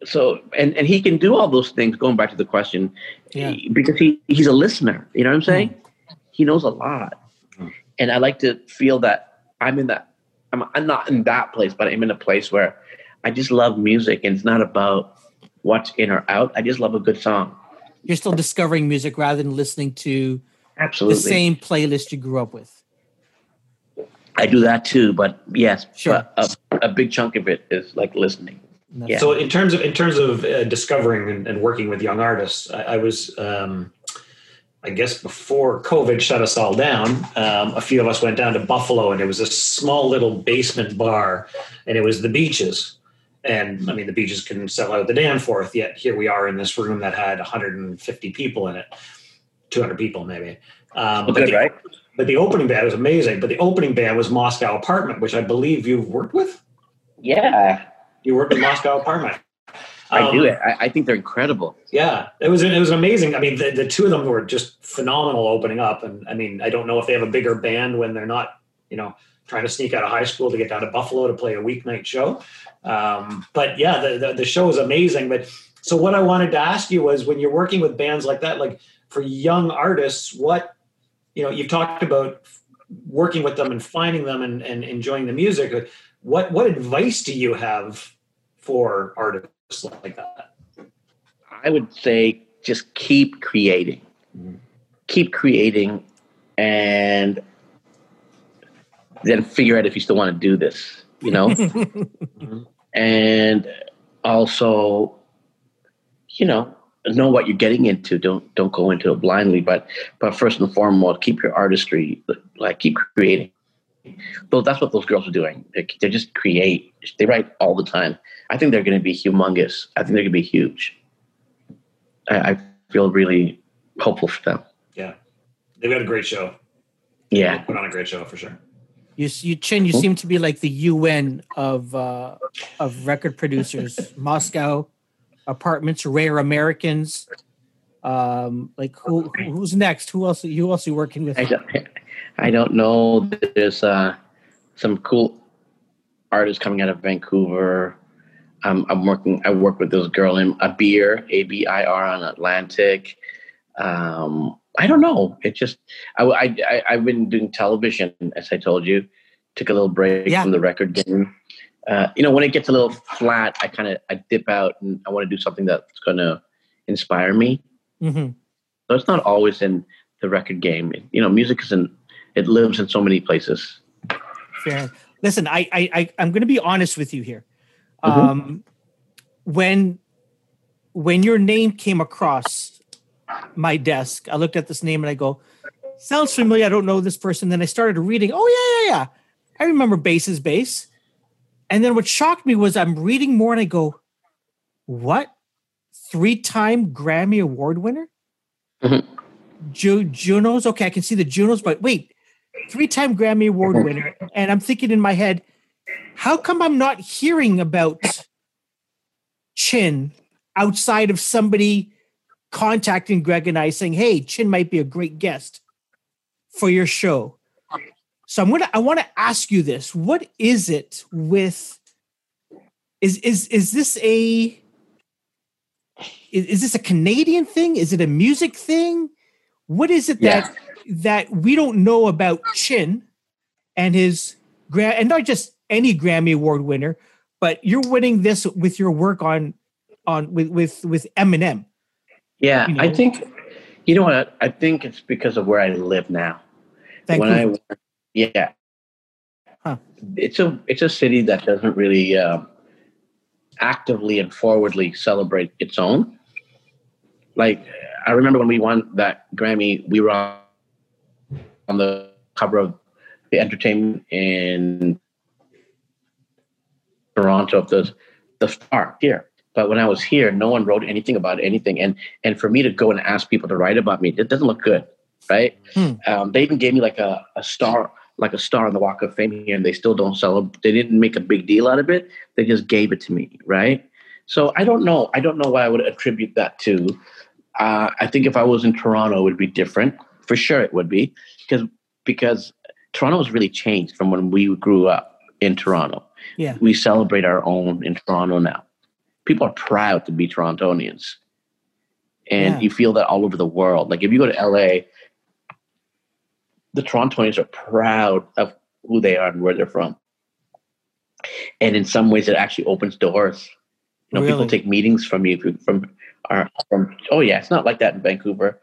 so and and he can do all those things. Going back to the question, Yeah. because he he's a listener. You know what I'm saying? He knows a lot, Mm. and I like to feel that I'm in that. I'm I'm not in that place, but I'm in a place where I just love music, and it's not about what's in or out. I just love a good song. You're still discovering music rather than listening to Absolutely, the same playlist you grew up with. I do that too. But yes, Sure. a, a big chunk of it is like listening. Yeah. So in terms of in terms of uh, discovering and, and working with young artists, I, I was, um, I guess, before COVID shut us all down. Um, a few of us went down to Buffalo, and it was a small little basement bar, and it was the beaches. And I mean, the beaches can sell out the Danforth. Yet here we are in this room that had 150 people in it, 200 people maybe. Um, but Good, the- right? But the opening band was amazing. But the opening band was Moscow Apartment, which I believe you've worked with. Yeah, You worked with Moscow Apartment. I Um, do it. I, I think they're incredible. Yeah, it was it was amazing. I mean, the, the two of them were just phenomenal opening up, and I mean, I don't know if they have a bigger band when they're not, you know, trying to sneak out of high school to get down to Buffalo to play a weeknight show. Um, but yeah, the, the the show is amazing. But so what I wanted to ask you was, when you're working with bands like that, like for young artists, what you know, you've talked about working with them and finding them and, and enjoying the music. What what advice do you have for artists like that? I would say just keep creating, Mhm. keep creating, and then figure out if you still want to do this. You know, *laughs* and also, you know, know what you're getting into. Don't don't go into it blindly, but but first and foremost, keep your artistry. Like keep creating. Though that's what those girls are doing. They, they just create. They write all the time. I think they're going to be humongous. I think they're going to be huge. I, I feel really hopeful for them. Yeah, they've got a great show. Yeah. they put on a great show for sure. You, you Chin, you seem to be like the UN of uh, of record producers. *laughs* Moscow, apartments, rare Americans. Um, like who who's next? Who else? Who else are you working with? I don't, I don't know. There's uh, some cool artists coming out of Vancouver. Um, I'm working. I work with this girl in Abir, A B I R on Atlantic. Um, I don't know. It just I, I, I I've been doing television, as I told you. Took a little break Yeah. from the record game. Uh, you know, when it gets a little flat, I kind of I dip out and I want to do something that's going to inspire me. hmm So it's not always in the record game. You know, music is in It lives in so many places. Fair. Listen, I, I, I I'm going to be honest with you here. Mhm. Um, when, when your name came across my desk, I looked at this name and I go, "Sounds familiar." I don't know this person. Then I started reading. Oh yeah, yeah, yeah. I remember Bass is Base. And then what shocked me was I'm reading more and I go, "What? Three-time Grammy Award winner? Mhm. Ju- Junos? Okay, I can see the Junos, but wait, three-time Grammy Award winner." And I'm thinking in my head, how come I'm not hearing about Chin outside of somebody contacting Greg and I saying, "Hey, Chin might be a great guest for your show." So I'm gonna I want to ask you this: What is it with? Is is is this a is, is this a Canadian thing? Is it a music thing? What is it Yeah. that that we don't know about Chin and his gra- and not just any Grammy Award winner, but you're winning this with your work on on with with with Eminem. Yeah, You I think. You know what? I think it's because of where I live now. Thank when you. I, yeah, Huh. it's a it's a city that doesn't really uh, actively and forwardly celebrate its own. Like I remember when we won that Grammy, we were on, on the cover of the Entertainment in Toronto of the the Star here. But when I was here, no one wrote anything about anything, and and for me to go and ask people to write about me, it doesn't look good, right? Hmm. Um, they even gave me like a, a star, like a star on the Walk of Fame here, and they still don't sell celebrate. They didn't make a big deal out of it. They just gave it to me, right? So I don't know. I don't know what I would attribute that to. Uh, I think if I was in Toronto, it would be different. For sure, it would be because because Toronto has really changed from when we grew up in Toronto. Yeah. we celebrate our own in Toronto now. People are proud to be Torontonians, and Yeah. you feel that all over the world. Like if you go to LA, the Torontonians are proud of who they are and where they're from. And in some ways, it actually opens doors. You know, Really? people take meetings from you from are from. Oh yeah, it's not like that in Vancouver.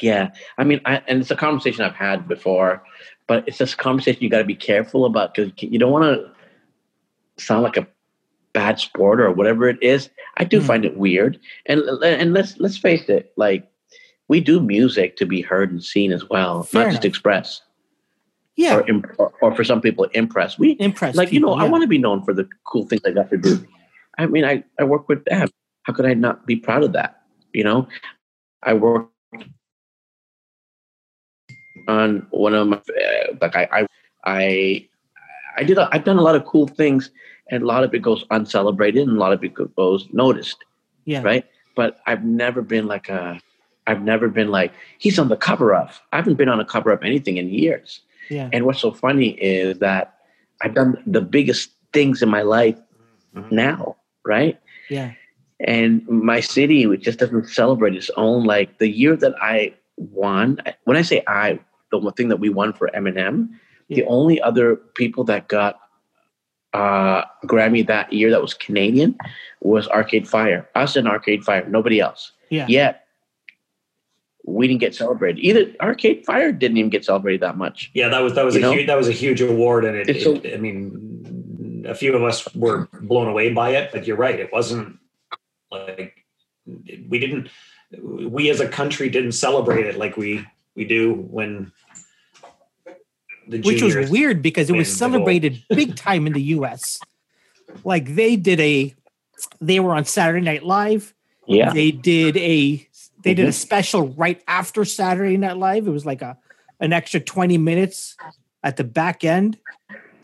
Yeah, I mean, I, and it's a conversation I've had before, but it's this conversation you got to be careful about because you don't want to sound like a bad sport or whatever it is. I do Mm. find it weird, and and let's let's face it, like we do music to be heard and seen as well, Fair not just enough. express Yeah. or, imp- or or for some people impress. We impress. like you know people, I want to be known for the cool things I got to do. I mean, I I work with them. How could I not be proud of that? You know, I work on one of my uh, like I I I, I did a, I've done a lot of cool things, and a lot of it goes uncelebrated, and a lot of it goes noticed Yeah. right? But I've never been like a, I've never been like he's on the cover of. I haven't been on a cover of anything in years. Yeah. And what's so funny is that I've done the biggest things in my life Mhm. now, right? Yeah. And my city it just doesn't celebrate its own. Like the year that I won, when I say I, the one thing that we won for Eminem, the only other people that got uh, Grammy that year that was Canadian was Arcade Fire. Us and Arcade Fire, nobody else. Yeah. Yet we didn't get celebrated. Either Arcade Fire didn't even get celebrated that much. Yeah, that was that was You a know? huge, that was a huge award, and it, It's it- I mean, a few of us were blown away by it. But you're right; it wasn't like we didn't. We as a country didn't celebrate it like we we do when the Which was weird because it was celebrated big time in the US. Like they did a they were on Saturday Night Live. Yeah. They did a they did a Mhm. special right after Saturday Night Live. It was like a an extra 20 minutes at the back end.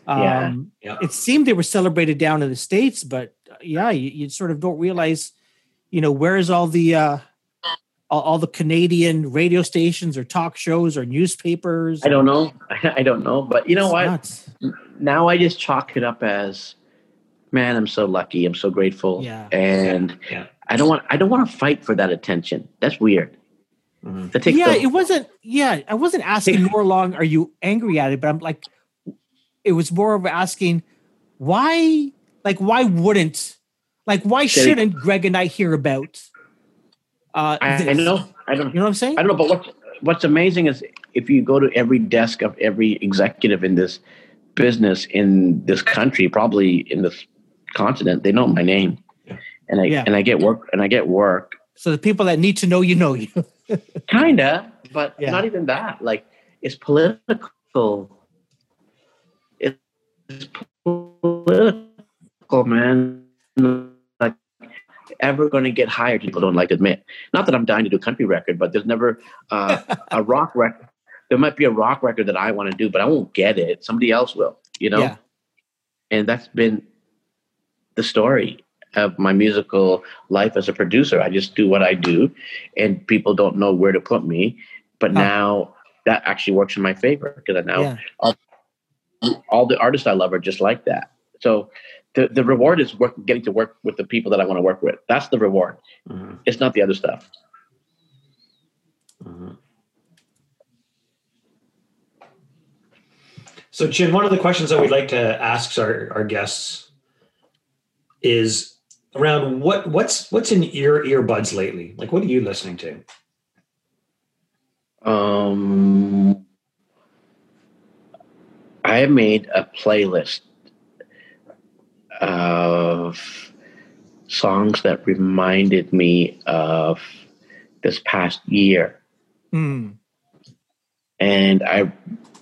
Um, Yeah. Yeah. It seemed they were celebrated down in the States, but uh, yeah, you, you sort of don't realize, you know, where's all the, uh, all, all the Canadian radio stations or talk shows or newspapers. I don't know. *laughs* I don't know. But you know It's what? nuts. Now I just chalk it up as, man, I'm so lucky. I'm so grateful. Yeah. And Yeah. I don't want. I don't want to fight for that attention. That's weird. Mhm. That yeah, the- it wasn't. Yeah, I wasn't asking *laughs* more long. Are you angry at it? But I'm like, it was more of asking why. Like, why wouldn't? Like, why shouldn't Greg and I hear about? Uh, I, I know. I don't. You know what I'm saying? I don't know, but what's what's amazing is if you go to every desk of every executive in this business in this country, probably in this continent, they know my name, and I Yeah. and I get work and I get work, So the people that need to know you know you. *laughs* kinda, but Yeah. not even that. Like it's political. It's political, man. Ever going to get hired? People don't like to admit. Not that I'm dying to do a country record, but there's never uh, a *laughs* rock record. There might be a rock record that I want to do, but I won't get it. Somebody else will, you know. Yeah. And that's been the story of my musical life as a producer. I just do what I do, and people don't know where to put me. But Huh. now that actually works in my favor because now Yeah. all the artists I love are just like that. So the, the reward is work, getting to work with the people that I want to work with. That's the reward. Mhm. It's not the other stuff. Mhm. So, Chin, one of the questions that we'd like to ask our, our guests is around what what's what's in your earbuds lately? Like, what are you listening to? Um, I made a playlist of songs that reminded me of this past year. Hmm. and I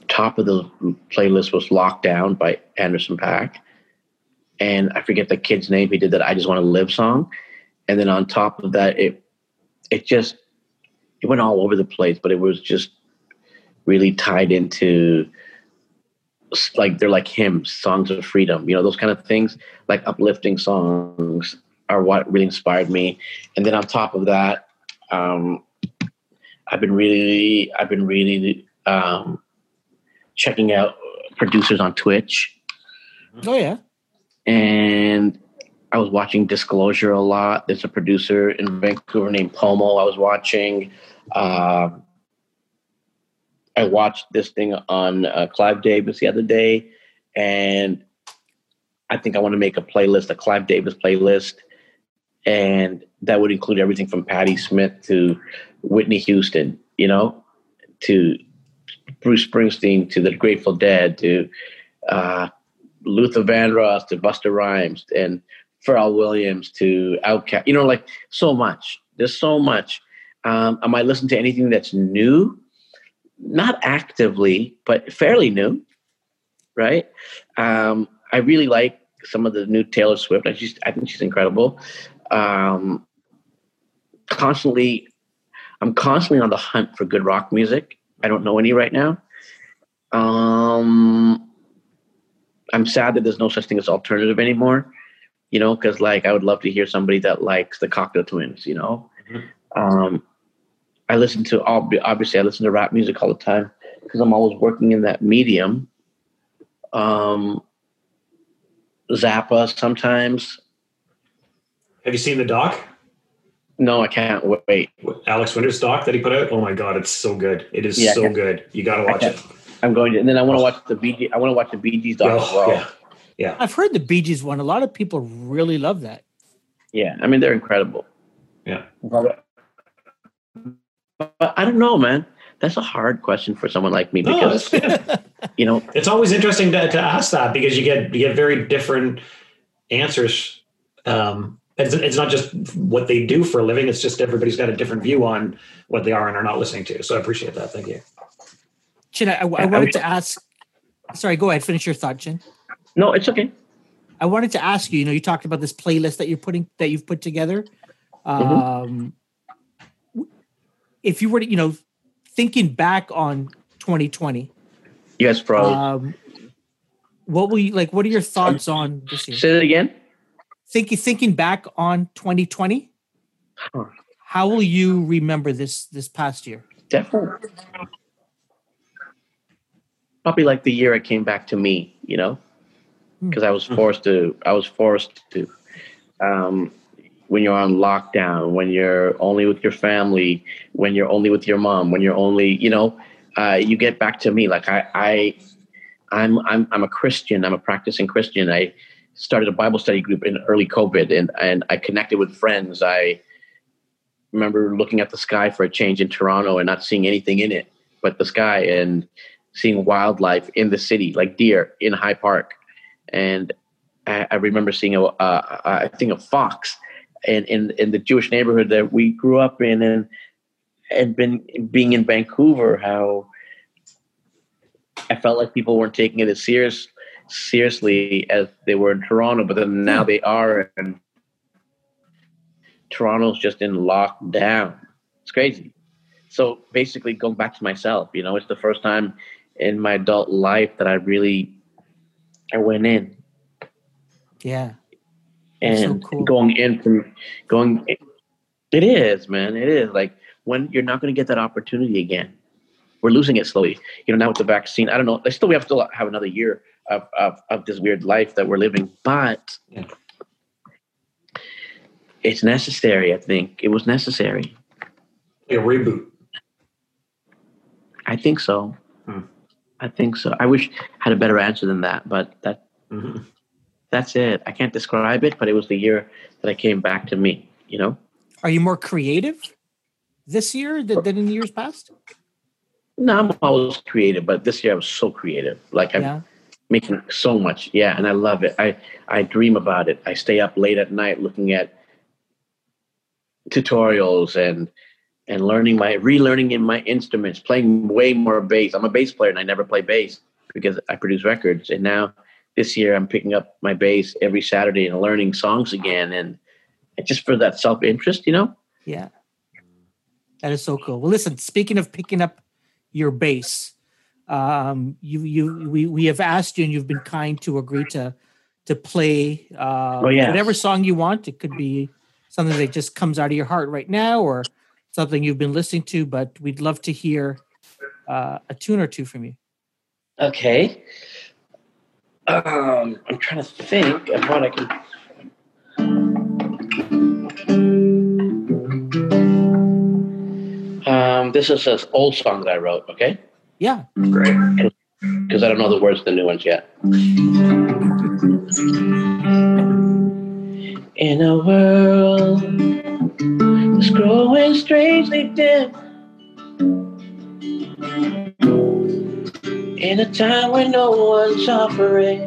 top of the playlist was "Locked Down" by Anderson .Paak, and I forget the kid's name. He did that "I Just Want to Live" song, and then on top of that, it it just it went all over the place, but it was just really tied into like they're like hymns, songs of freedom, you know, those kind of things, like uplifting songs are what really inspired me. And then on top of that, um, I've been really, I've been really um, checking out producers on Twitch, Oh yeah. and I was watching Disclosure a lot. There's a producer in Vancouver named Pomo. I was watching. Um, I watched this thing on uh, Clive Davis the other day, and I think I want to make a playlist, a Clive Davis playlist, and that would include everything from Patti Smith to Whitney Houston, you know, to Bruce Springsteen, to the Grateful Dead, to uh, Luther Vandross, to Busta Rhymes, and Pharrell Williams, to Outkast. You know, like so much. There's so much. Um, I listening to anything that's new? Not actively, but fairly new, right? Um, I really like some of the new Taylor Swift. I just, I think she's incredible. Um, constantly, I'm constantly on the hunt for good rock music. I don't know any right now. Um, I'm sad that there's no such thing as alternative anymore. You know, because like I would love to hear somebody that likes the Cocteau Twins. You know, Mhm. um, I listen to all obviously I listen to rap music all the time because I'm always working in that medium. Um, Zappa sometimes. Have you seen the doc? No, I can't wait. Alex Winter's doc that he put out? Oh my god, it's so good. It is Yeah, so good. You got to watch it. I'm going to, and then I want to watch the Bee Gees. I want to watch the BG's Gees doc as Oh, well. yeah. Yeah. I've heard the Bee Gees's one. A lot of people really love that. Yeah, I mean they're incredible. Yeah. But, but I don't know, man. That's a hard question for someone like me because it's, *laughs* you know, it's always interesting to, to ask that because you get you get very different answers. Um, it's, it's not just what they do for a living; it's just everybody's got a different view on what they are and are not listening to. So I appreciate that. Thank you. Chin, I, I I wanted to ask. Sorry, go ahead. Finish your thought, Chin. no, it's okay. I wanted to ask you. You know, you talked about this playlist that you're putting that you've put together. Um, If you were to, you know, thinking back on 2020. Yes, bro. Um, what will you like? What are your thoughts on this year? Say that again. Thinking thinking back on 2020, Huh. how will you remember this this past year? Definitely. Probably like the year it came back to me, you know, Hmm. because I was forced to. I was forced to. Um, when you're on lockdown, when you're only with your family, when you're only with your mom, when you're only, you know, uh, you get back to me. Like I, I, I'm, I'm, I'm a Christian. I'm a practicing Christian. I started a Bible study group in early COVID, and and I connected with friends. I remember looking at the sky for a change in Toronto and not seeing anything in it but the sky and seeing wildlife in the city, like deer in High Park. And I, I remember seeing a, uh, I think a fox in, in, in the Jewish neighborhood that we grew up in and, and been being in Vancouver, how I felt like people weren't taking it as serious, seriously as they were in Toronto, but then now hmm. they are. And Toronto's just in lockdown. It's crazy. So basically, going back to myself, you know, it's the first time in my adult life that I really I went in Yeah, That's so and cool. going in from going. It is, man. It is like when you're not going to get that opportunity again. We're losing it slowly. You know, now with the vaccine, I don't know. I still we have to have another year of of, of this weird life that we're living, but Yeah. it's necessary. I think it was necessary. A reboot. I think so. Hmm. I think so. I wish I had a better answer than that, but that Mhm. That's it. I can't describe it, but it was the year that I came back to me. You know, are you more creative this year than, than in years past? no, I'm always creative, but this year I was so creative. Like I'm Yeah, making so much, yeah, and I love it. I I dream about it. I stay up late at night looking at tutorials and and learning my relearning in my instruments, playing way more bass. I'm a bass player and I never play bass because I produce records. And now this year I'm picking up my bass every Saturday and learning songs again and just for that self interest, you know. yeah, that is so cool. Well, listen, speaking of picking up your bass, um, you you we we have asked you, and you've been kind to agree to to play uh, Oh, yes. whatever song you want. It could be something that just comes out of your heart right now, or something you've been listening to. But we'd love to hear uh, a tune or two from you. Okay. Um, I'm trying to think of what I can. Um, this is an old song that I wrote, okay? Yeah, Great. Because I don't know the words to the new ones yet. In a world that's growing strangely dim, in a time when no one's offering,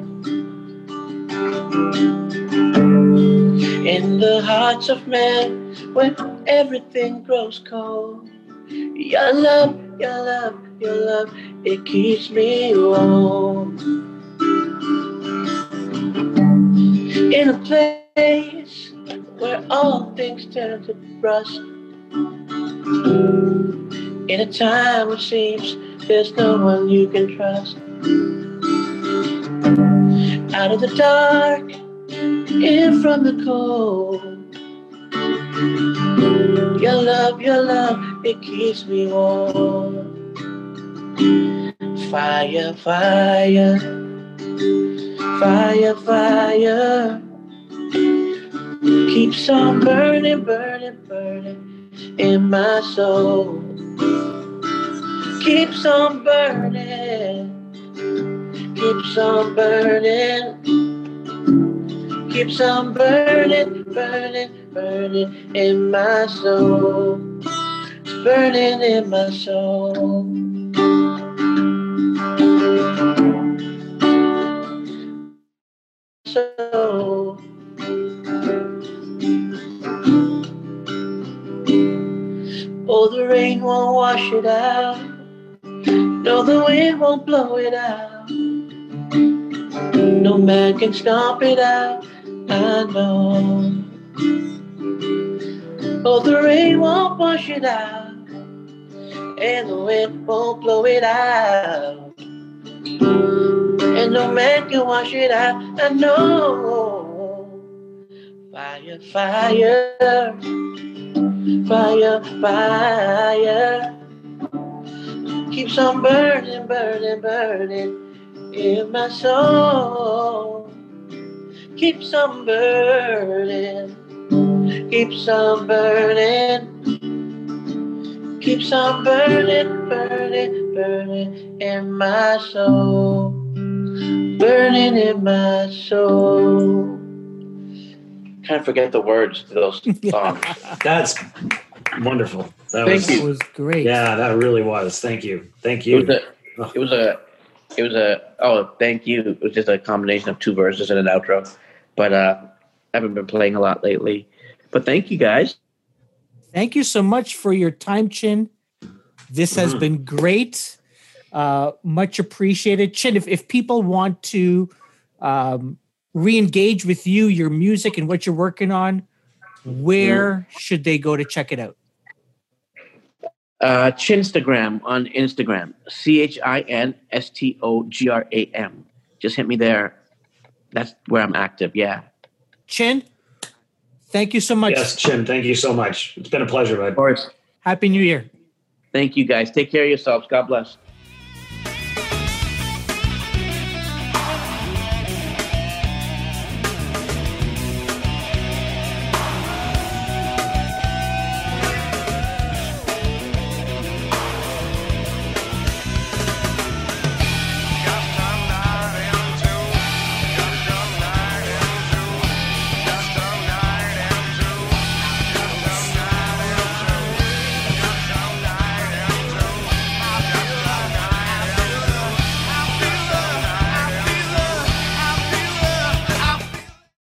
in the hearts of men when everything grows cold. Your love, your love, your love, it keeps me warm. In a place where all things turn to rust. In a time it seems there's no one you can trust. Out of the dark, in from the cold. Your love, your love, it keeps me warm. Fire, fire, fire, fire. Keeps on burning, burning, burning in my soul. Keeps on burning, keeps on burning, keeps on burning, burning, burning in my soul. It's burning in my soul. So Oh, the rain won't wash it out. No, the wind won't blow it out. No man can stomp it out. I know. Oh, the rain won't wash it out. and the wind won't blow it out. And no man can wash it out. I know. Fire, fire, fire, fire. Keeps on burning, burning, burning in my soul. Keeps on burning, keeps on burning. Keeps on burning, burning, burning in my soul. Burning in my soul. Kind of forget the words to those *laughs* songs. That's wonderful. That Thank was, you. was great. Yeah, that really was. Thank you. Thank It was you. a, it was a, it was a. Oh, thank you. It was just a combination of two verses and an outro, but uh, I haven't been playing a lot lately. But thank you guys. Thank you so much for your time, Chin. This has Mhm. been great. Uh, much appreciated. Chin, if, if people want to um, re engage with you, your music, and what you're working on, where should they go to check it out? Uh, Chinstagram on Instagram. C H I N S T O G R A M. Just hit me there. That's where I'm active. Yeah. Chin, thank you so much. Yes, Chin, thank you so much. It's been a pleasure, bud. Of course. Happy New Year. Thank you guys. Take care of yourselves. God bless.